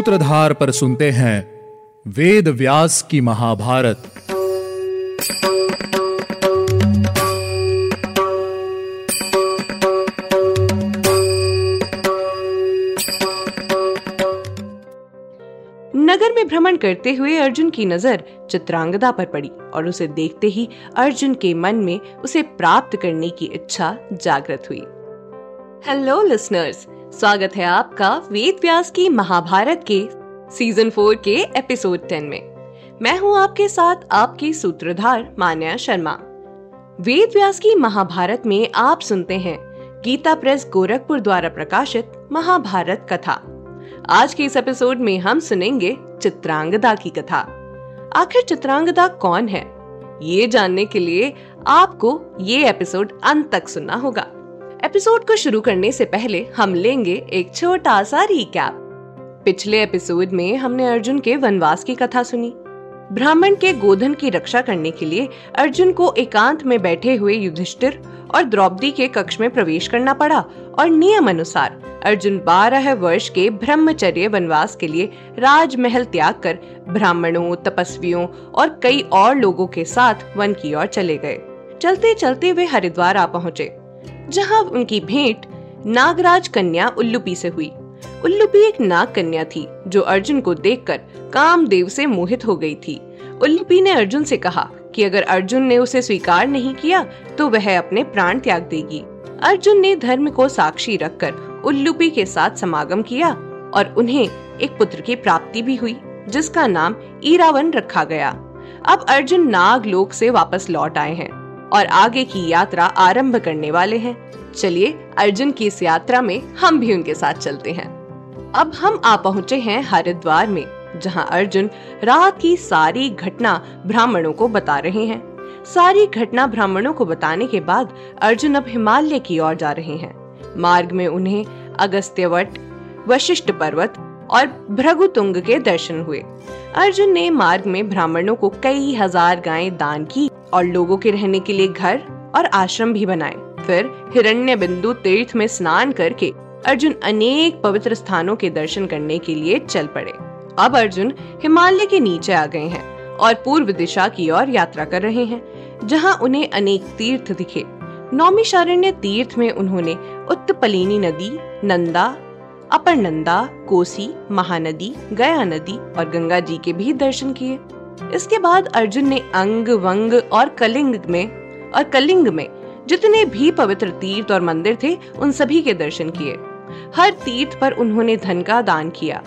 सूत्रधार पर सुनते हैं वेद व्यास की महाभारत। नगर में भ्रमण करते हुए अर्जुन की नज़र चित्रांगदा पर पड़ी और उसे देखते ही अर्जुन के मन में उसे प्राप्त करने की इच्छा जागृत हुई। हेलो लिसनर्स स्वागत है आपका वेद व्यास की महाभारत के सीज़न फोर के एपिसोड टेन में। मैं हूँ आपके साथ आपकी सूत्रधार मान्या शर्मा। वेद व्यास की महाभारत में आप सुनते हैं गीता प्रेस गोरखपुर द्वारा प्रकाशित महाभारत कथा। आज के इस एपिसोड में हम सुनेंगे चित्रांगदा की कथा। आखिर चित्रांगदा कौन है? ये जानने के लिए आपको ये एपिसोड अंत तक सुनना होगा। एपिसोड को शुरू करने से पहले हम लेंगे एक छोटा सा रिकैप पिछले एपिसोड में हमने अर्जुन के वनवास की कथा सुनी. ब्राह्मण के गोधन की रक्षा करने के लिए अर्जुन को एकांत में बैठे हुए युधिष्ठिर और द्रौपदी के कक्ष में प्रवेश करना पड़ा और नियम अनुसार अर्जुन बारह वर्ष के ब्रह्मचर्य वनवास के लिए राजमहल त्याग कर ब्राह्मणों, तपस्वियों और कई और लोगों के साथ वन की ओर चले गए. चलते चलते वे हरिद्वार आ पहुँचे. जहाँ उनकी भेंट नागराज कन्या उल्लुपी से हुई। उल्लुपी एक नाग कन्या थी, जो अर्जुन को देखकर कामदेव से मोहित हो गई थी। उल्लुपी ने अर्जुन से कहा कि अगर अर्जुन ने उसे स्वीकार नहीं किया तो वह अपने प्राण त्याग देगी। अर्जुन ने धर्म को साक्षी रखकर उल्लुपी के साथ समागम किया और उन्हें एक पुत्र की प्राप्ति भी हुई, जिसका नाम ईरावन रखा गया। अब अर्जुन नाग लोक से वापस लौट आए हैं। और आगे की यात्रा आरंभ करने वाले हैं। चलिए, अर्जुन की इस यात्रा में हम भी उनके साथ चलते हैं। अब हम आ पहुँचे हैं हरिद्वार में, जहाँ अर्जुन रात की सारी घटना ब्राह्मणों को बता रहे हैं। सारी घटना ब्राह्मणों को बताने के बाद अर्जुन अब हिमालय की ओर जा रहे हैं। मार्ग में उन्हें अगस्त्यवट, वशिष्ठ पर्वत और भृगुतुंग के दर्शन हुए। अर्जुन ने मार्ग में ब्राह्मणों को कई हज़ार गायें दान की और लोगों के रहने के लिए घर और आश्रम भी बनाए। फिर हिरण्य बिंदु तीर्थ में स्नान करके अर्जुन अनेक पवित्र स्थानों के दर्शन करने के लिए चल पड़े। अब अर्जुन हिमालय के नीचे आ गए हैं और पूर्व दिशा की ओर यात्रा कर रहे हैं, जहाँ उन्हें अनेक तीर्थ दिखे। नौमिशारण्य तीर्थ में उन्होंने उत्तपलिनी नदी, नंदा अपर नंदा कोसी, महानदी, गया नदी और गंगा जी के भी दर्शन किए। इसके बाद अर्जुन ने अंग, वंग और कलिंग में, और कलिंग में जितने भी पवित्र तीर्थ और मंदिर थे, उन सभी के दर्शन किए। हर तीर्थ पर उन्होंने धन का दान किया।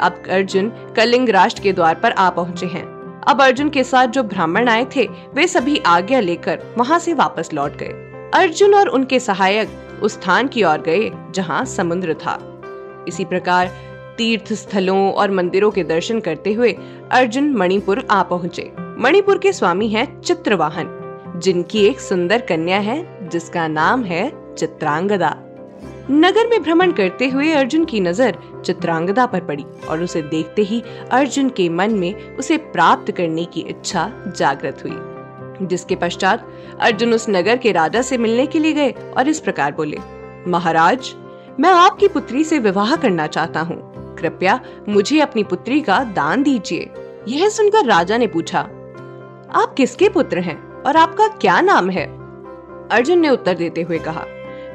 अब अर्जुन कलिंग राष्ट्र के द्वार पर आ पहुँचे हैं। अब अर्जुन के साथ जो ब्राह्मण आए थे, वे सभी आज्ञा लेकर वहाँ से वापस लौट गए। अर्जुन और उनके सहायक उस स्थान की ओर गए, जहाँ समुद्र था। इसी प्रकार तीर्थ स्थलों और मंदिरों के दर्शन करते हुए अर्जुन मणिपुर आ पहुँचे। मणिपुर के स्वामी हैं चित्रवाहन, जिनकी एक सुंदर कन्या है, जिसका नाम है चित्रांगदा। नगर में भ्रमण करते हुए अर्जुन की नज़र चित्रांगदा पर पड़ी और उसे देखते ही अर्जुन के मन में उसे प्राप्त करने की इच्छा जागृत हुई, जिसके पश्चात अर्जुन उस नगर के राजा से मिलने के लिए गए और इस प्रकार बोले, महाराज, मैं आपकी पुत्री से विवाह करना चाहता हूँ। कृपया मुझे अपनी पुत्री का दान दीजिए। यह सुनकर राजा ने पूछा, आप किसके पुत्र हैं और आपका क्या नाम है? अर्जुन ने उत्तर देते हुए कहा,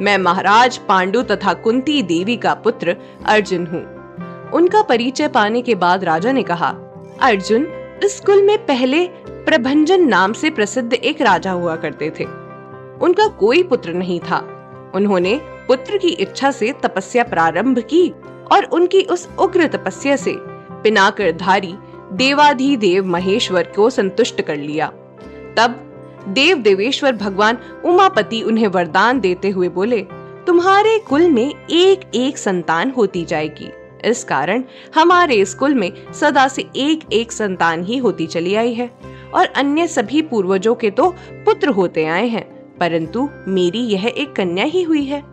मैं महाराज पांडु तथा कुंती देवी का पुत्र अर्जुन हूँ। उनका परिचय पाने के बाद राजा ने कहा, अर्जुन, इस कुल में पहले प्रभंजन नाम से प्रसिद्ध एक राजा हुआ करते थे। उनका कोई पुत्र नहीं था। उन्होंने पुत्र की इच्छा से तपस्या प्रारंभ की और उनकी उस उग्र तपस्या से पिनाकर धारी देवाधिदेव महेश्वर को संतुष्ट कर लिया। तब देव देवेश्वर भगवान उमापति उन्हें वरदान देते हुए बोले, तुम्हारे कुल में एक एक संतान होती जाएगी। इस कारण हमारे इस कुल में सदा से एक एक संतान ही होती चली आई है और अन्य सभी पूर्वजों के तो पुत्र होते आए हैं, परंतु मेरी यह एक कन्या ही हुई है।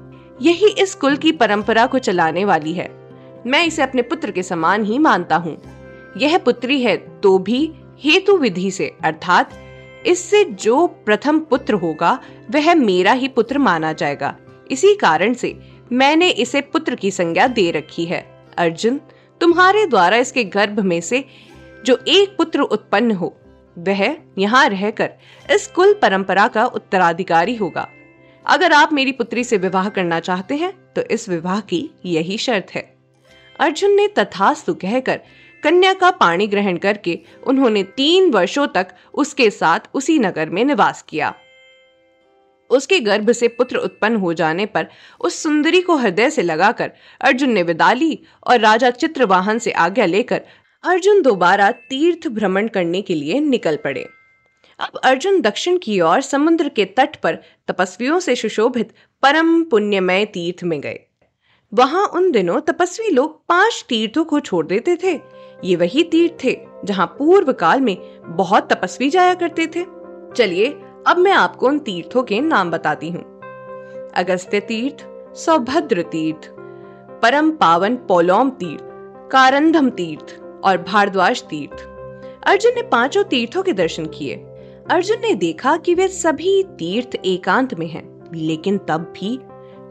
यही इस कुल की परंपरा को चलाने वाली है। मैं इसे अपने पुत्र के समान ही मानता हूँ। यह पुत्री है तो भी हेतु विधि से, अर्थात इससे जो प्रथम पुत्र होगा, वह मेरा ही पुत्र माना जाएगा। इसी कारण से मैंने इसे पुत्र की संज्ञा दे रखी है। अर्जुन, तुम्हारे द्वारा इसके गर्भ में से जो एक पुत्र उत्पन्न हो, वह यहाँ रहकर इस कुल परंपरा का उत्तराधिकारी होगा। अगर आप मेरी पुत्री से विवाह करना चाहते हैं तो इस विवाह की यही शर्त है। अर्जुन ने तथास्तु कहकर कन्या का पाणी ग्रहण करके उन्होंने तीन वर्षों तक उसके साथ उसी नगर में निवास किया। उसके गर्भ से पुत्र उत्पन्न हो जाने पर उस सुंदरी को हृदय से लगाकर अर्जुन ने विदा ली और राजा चित्रवाहन से आज्ञा लेकर अर्जुन दोबारा तीर्थ भ्रमण करने के लिए निकल पड़े। अब अर्जुन दक्षिण की ओर समुद्र के तट पर तपस्वियों से सुशोभित परम पुण्यमय तीर्थ में गए। वहाँ उन दिनों तपस्वी लोग पाँच तीर्थों को छोड़ देते थे। ये वही तीर्थ थे जहाँ पूर्व काल में बहुत तपस्वी जाया करते थे। चलिए अब मैं आपको उन तीर्थों के नाम बताती हूँ। अगस्त्य तीर्थ सौभद्र तीर्थ परम पावन पोलोम तीर्थ कारंधम तीर्थ और भारद्वाज तीर्थ। अर्जुन ने पाँचों तीर्थों के दर्शन किए। अर्जुन ने देखा कि वे सभी तीर्थ एकांत में हैं, लेकिन तब भी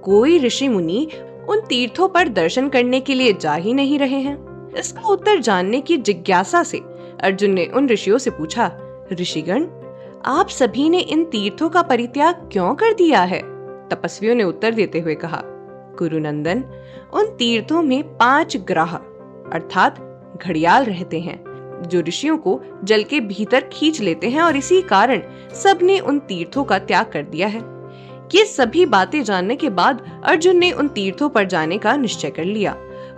कोई ऋषि मुनि उन तीर्थों पर दर्शन करने के लिए जा ही नहीं रहे हैं। इसका उत्तर जानने की जिज्ञासा से अर्जुन ने उन ऋषियों से पूछा, ऋषिगण, आप सभी ने इन तीर्थों का परित्याग क्यों कर दिया है? तपस्वियों ने उत्तर देते हुए कहा, गुरुनंदन, उन तीर्थों में पाँच ग्रह, अर्थात घड़ियाल रहते हैं, जो ऋषियों को जल के भीतर खींच लेते हैं और इसी कारण सबने उन तीर्थों का त्याग कर दिया है। ये सभी बातें जानने के बाद अर्जुन ने उन तीर्थों पर जाने का निश्चय कर लिया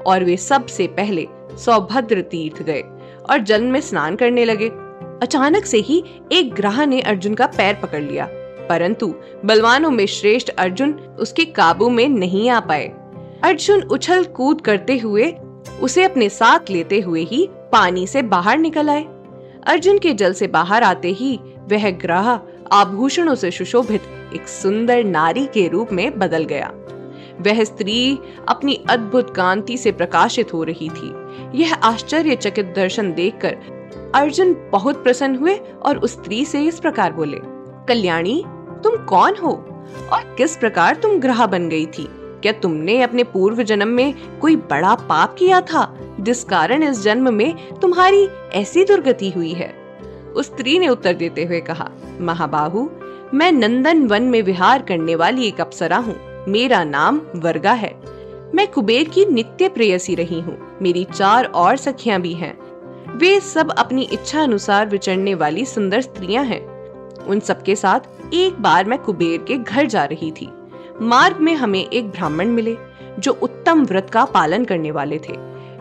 और वे सबसे पहले सौभद्र तीर्थ गए और जल में स्नान करने लगे। अचानक से ही एक ग्रह ने अर्जुन का पैर पकड़ लिया, परंतु बलवानों में श्रेष्ठ अर्जुन उसके काबू में नहीं आ पाए। अर्जुन उछल कूद करते हुए उसे अपने साथ लेते हुए ही पानी से बाहर निकल आए। अर्जुन के जल से बाहर आते ही वह ग्रह आभूषणों से सुशोभित एक सुंदर नारी के रूप में बदल गया। वह स्त्री अपनी अद्भुत कांति से प्रकाशित हो रही थी। यह आश्चर्यचकित दर्शन देखकर अर्जुन बहुत प्रसन्न हुए और उस स्त्री से इस प्रकार बोले, कल्याणी, तुम कौन हो? और किस प्रकार तुम ग्रह बन गई थी? क्या तुमने अपने पूर्व जन्म में कोई बड़ा पाप किया था, जिस कारण इस जन्म में तुम्हारी ऐसी दुर्गति हुई है? उस स्त्री ने उत्तर देते हुए कहा, महाबाहु मैं नंदन वन में विहार करने वाली एक अप्सरा हूँ। मेरा नाम वर्गा है। मैं कुबेर की नित्य प्रेयसी रही हूँ। मेरी चार और सखियाँ भी हैं। वे सब अपनी इच्छा अनुसार विचरने वाली सुंदर स्त्रियाँ हैं। उन सबके साथ एक बार मैं कुबेर के घर जा रही थी। मार्ग में हमें एक ब्राह्मण मिले, जो उत्तम व्रत का पालन करने वाले थे।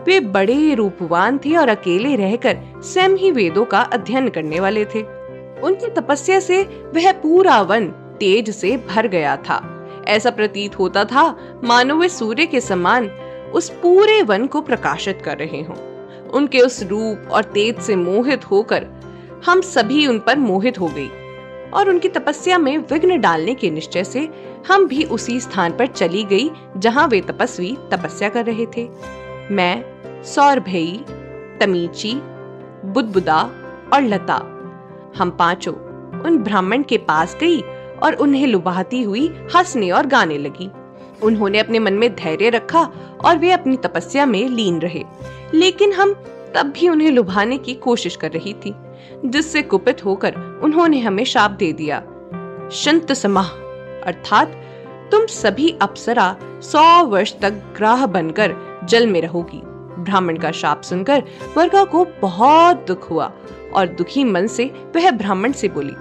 वे बड़े रूपवान थे और अकेले रहकर स्वयं ही वेदों का अध्ययन करने वाले थे। उनकी तपस्या से वह पूरा वन तेज से भर गया था। ऐसा प्रतीत होता था, मानो वे सूर्य के समान उस पूरे वन को प्रकाशित कर रहे हों। उनके उस रूप और तेज से मोहित होकर हम सभी उन पर मोहित हो गई और उनकी तपस्या में विघ्न डालने के निश्चय से हम भी उसी स्थान पर चली गई, जहाँ वे तपस्वी तपस्या कर रहे थे। मैं सौरभई तमीची, बुदबुदा और लता। हम पाँचों उन ब्राह्मण के पास गई और उन्हें लुभाती हुई हंसने और गाने लगी। उन्होंने अपने मन में धैर्य रखा और वे अपनी तपस्या में लीन रहे। लेकिन हम तब भी उन्हें लुभाने की कोशिश कर रही थी, जिससे कुपित होकर उन्होंने हमें शाप दे दिया। शंत समाह, अर्थात तुम सभी अप्सरा सौ वर्ष तक ग्राह बनकर जल में रहोगी। ब्राह्मण का शाप सुनकर वर्गा को बहुत दुख हुआ और दुखी मन से वह ब्राह्मण से बोली,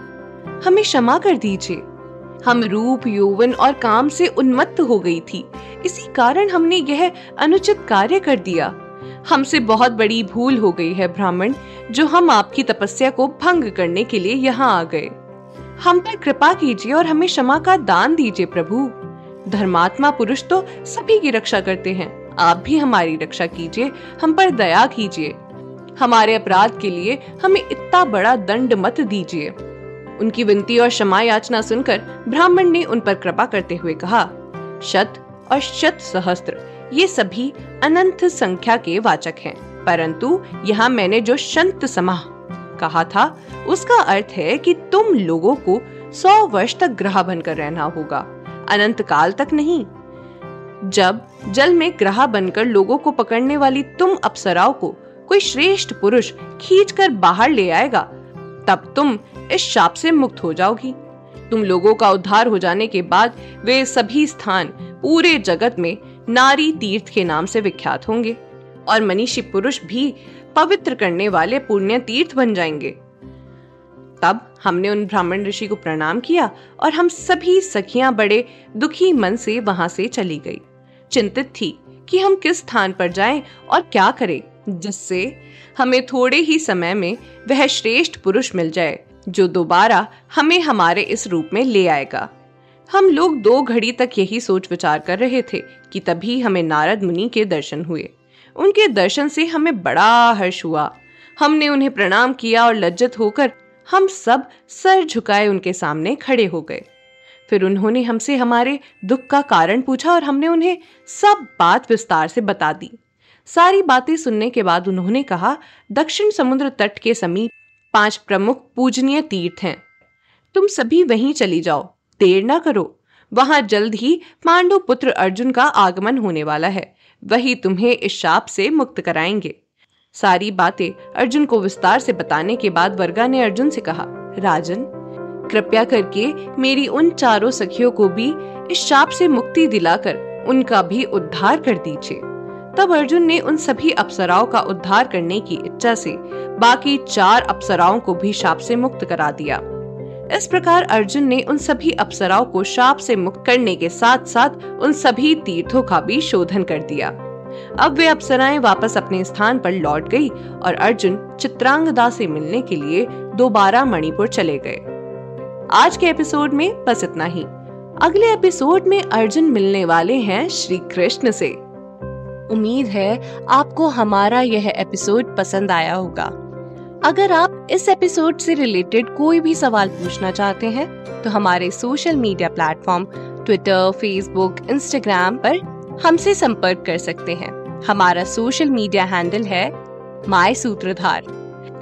हमें क्षमा कर दीजिए। हम रूप, यौवन और काम से उन्मत्त हो गई थी। इसी कारण हमने यह अनुचित कार्य कर दिया। हमसे बहुत बड़ी भूल हो गई है ब्राह्मण, जो हम आपकी तपस्या को भंग करने के लिए यहाँ आ गए। हम पर कृपा कीजिए और हमें क्षमा का दान दीजिए प्रभु। धर्मात्मा पुरुष तो सभी की रक्षा करते हैं। आप भी हमारी रक्षा कीजिए, हम पर दया कीजिए। हमारे अपराध के लिए हमें इतना बड़ा दंड मत दीजिए। उनकी विनती और क्षमा याचना सुनकर ब्राह्मण ने उन पर कृपा करते हुए कहा, शत और शत सहस्त्र, ये सभी अनंत संख्या के वाचक हैं। परंतु यहाँ मैंने जो शंत समाह कहा था, उसका अर्थ है कि तुम लोगों को सौ वर्ष तक ग्रह बनकर रहना होगा। अनंत काल तक नहीं जब जल में ग्रह बनकर लोगों को पकड़ने वाली तुम अप्सराओं को कोई श्रेष्ठ पुरुष खींचकर बाहर ले आएगा, तब तुम इस शाप से मुक्त हो जाओगी। तुम लोगों का उद्धार हो जाने के बाद वे सभी स्थान पूरे जगत में नारी तीर्थ के नाम से विख्यात होंगे और मनीषी पुरुष भी पवित्र करने वाले पुण्य तीर्थ बन जाएँगे। तब हमने उन ब्राह्मण ऋषि को प्रणाम किया और हम सभी सखियाँ बड़े दुखी मन से वहाँ से चली गई। चिंतित थी कि हम किस स्थान पर जाएँ और क्या करें, जिससे हमें थोड़े ही समय में वह श्रेष्ठ पुरुष मिल जाए, जो दोबारा हमें हमारे इस रूप में ले आएगा। हम लोग दो घड़ी तक यही सोच विचार कर रहे थे कि तभी हमें नारद मुनि के दर्शन हुए। उनके दर्शन से हमें बड़ा हर्ष हुआ। हमने उन्हें प्रणाम किया और लज्जित होकर हम सब सर झुकाए उनके सामने खड़े हो गए। फिर उन्होंने हमसे हमारे दुख का कारण पूछा और हमने उन्हें सब बात विस्तार से बता दी। सारी बातें सुनने के बाद उन्होंने कहा, दक्षिण समुद्र तट के समीप पाँच प्रमुख पूजनीय तीर्थ हैं। तुम सभी वहीं चली जाओ, देर ना करो। वहाँ जल्द ही पांडव पुत्र अर्जुन का आगमन होने वाला है। वही तुम्हें इस शाप से मुक्त कराएँगे। सारी बातें अर्जुन को विस्तार से बताने के बाद वर्गा ने अर्जुन से कहा, राजन कृपया करके मेरी उन चारों सखियों को भी इस शाप से मुक्ति दिलाकर उनका भी उद्धार कर दीजिए। तब अर्जुन ने उन सभी अप्सराओं का उद्धार करने की इच्छा से बाकी चार अप्सराओं को भी शाप से मुक्त करा दिया। इस प्रकार अर्जुन ने उन सभी अप्सराओं को शाप से मुक्त करने के साथ साथ उन सभी तीर्थों का भी शोधन कर दिया। अब वे अप्सराएँ वापस अपने स्थान पर लौट गई और अर्जुन चित्रांगदा से मिलने के लिए दोबारा मणिपुर चले गए। आज के एपिसोड में बस इतना ही। अगले एपिसोड में अर्जुन मिलने वाले हैं श्री कृष्ण से। उम्मीद है आपको हमारा यह एपिसोड पसंद आया होगा। अगर आप इस एपिसोड से रिलेटेड कोई भी सवाल पूछना चाहते हैं तो हमारे social media platform Twitter, Facebook, Instagram पर हमसे संपर्क कर सकते हैं। हमारा सोशल मीडिया हैंडल है माई सूत्रधार।